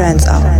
uplifting trance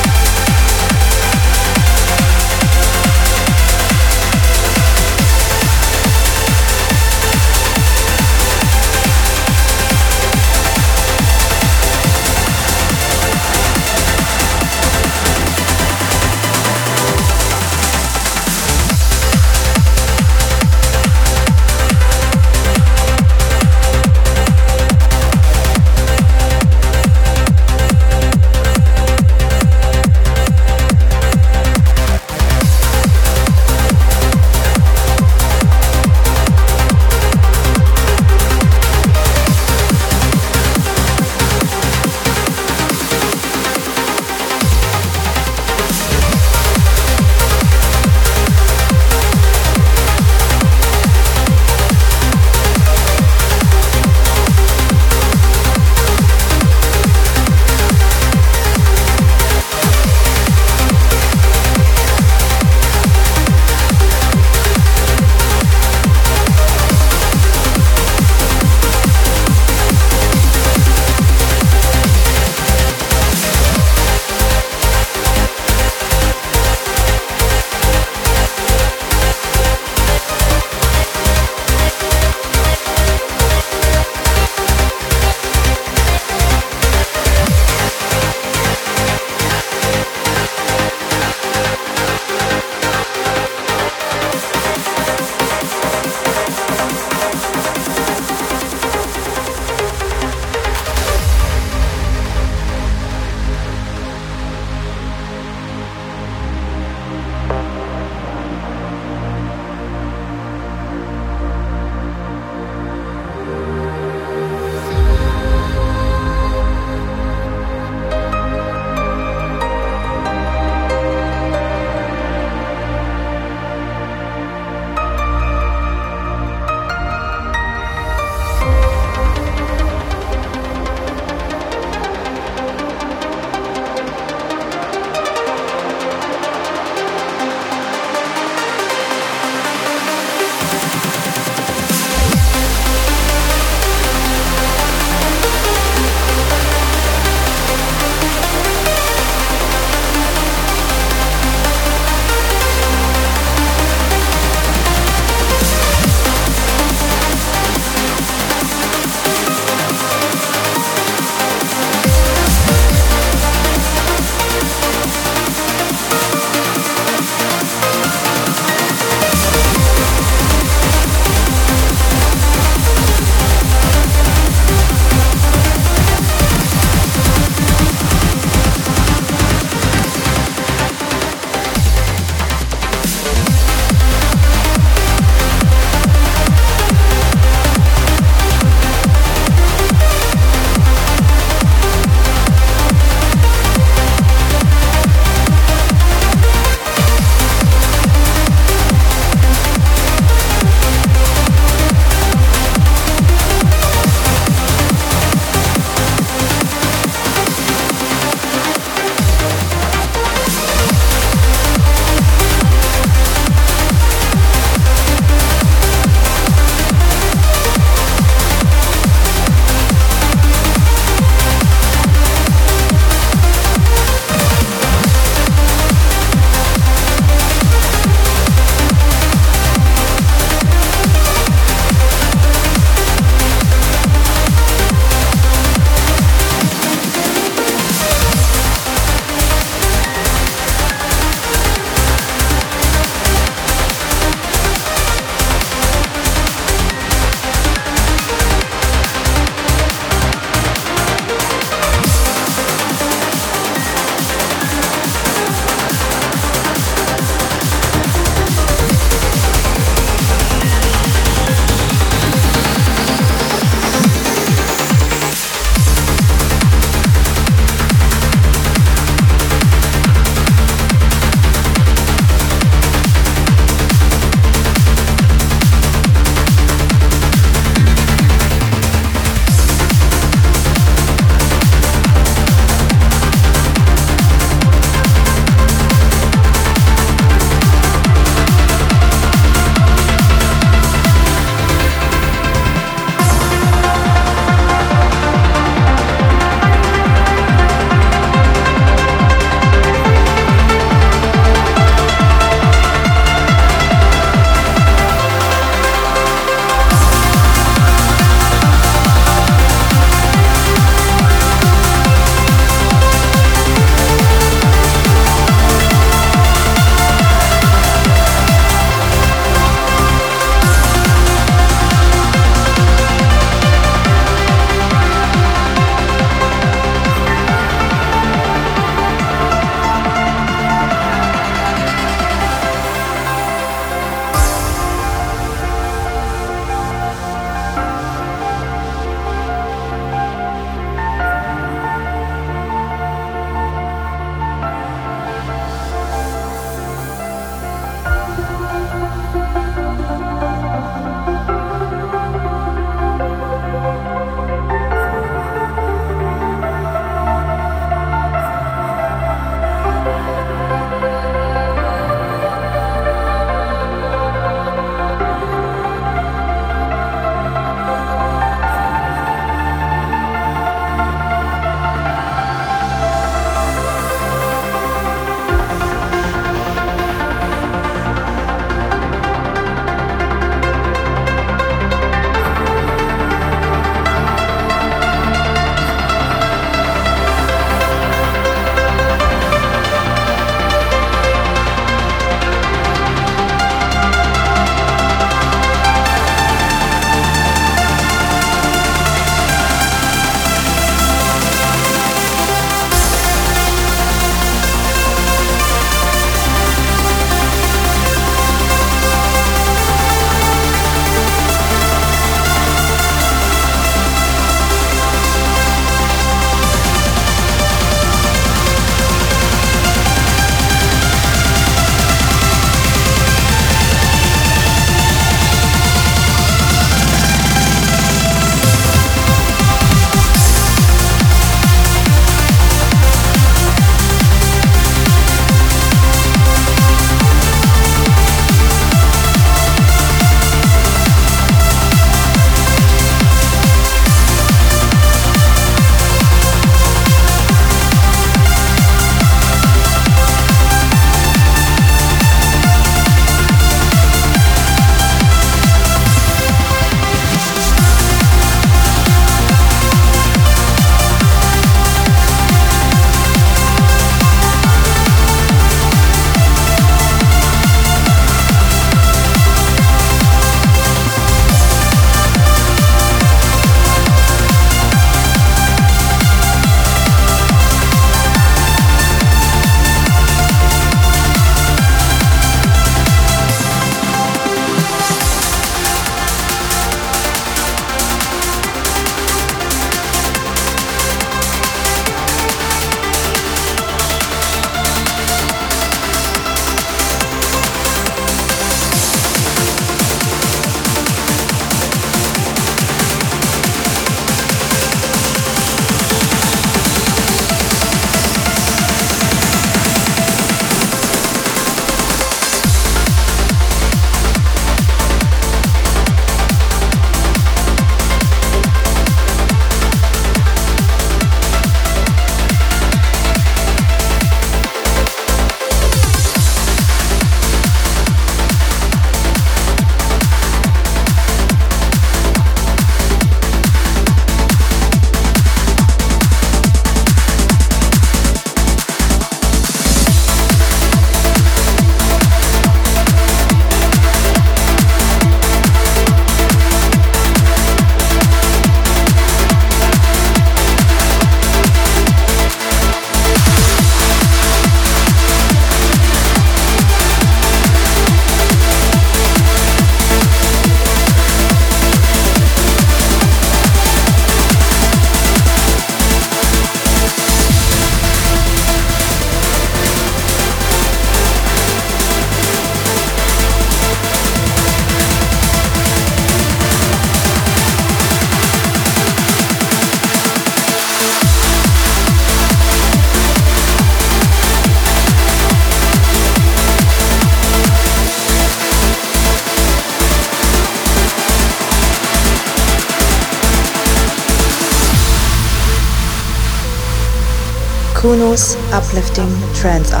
uplifting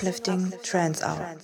uplifting trance hour.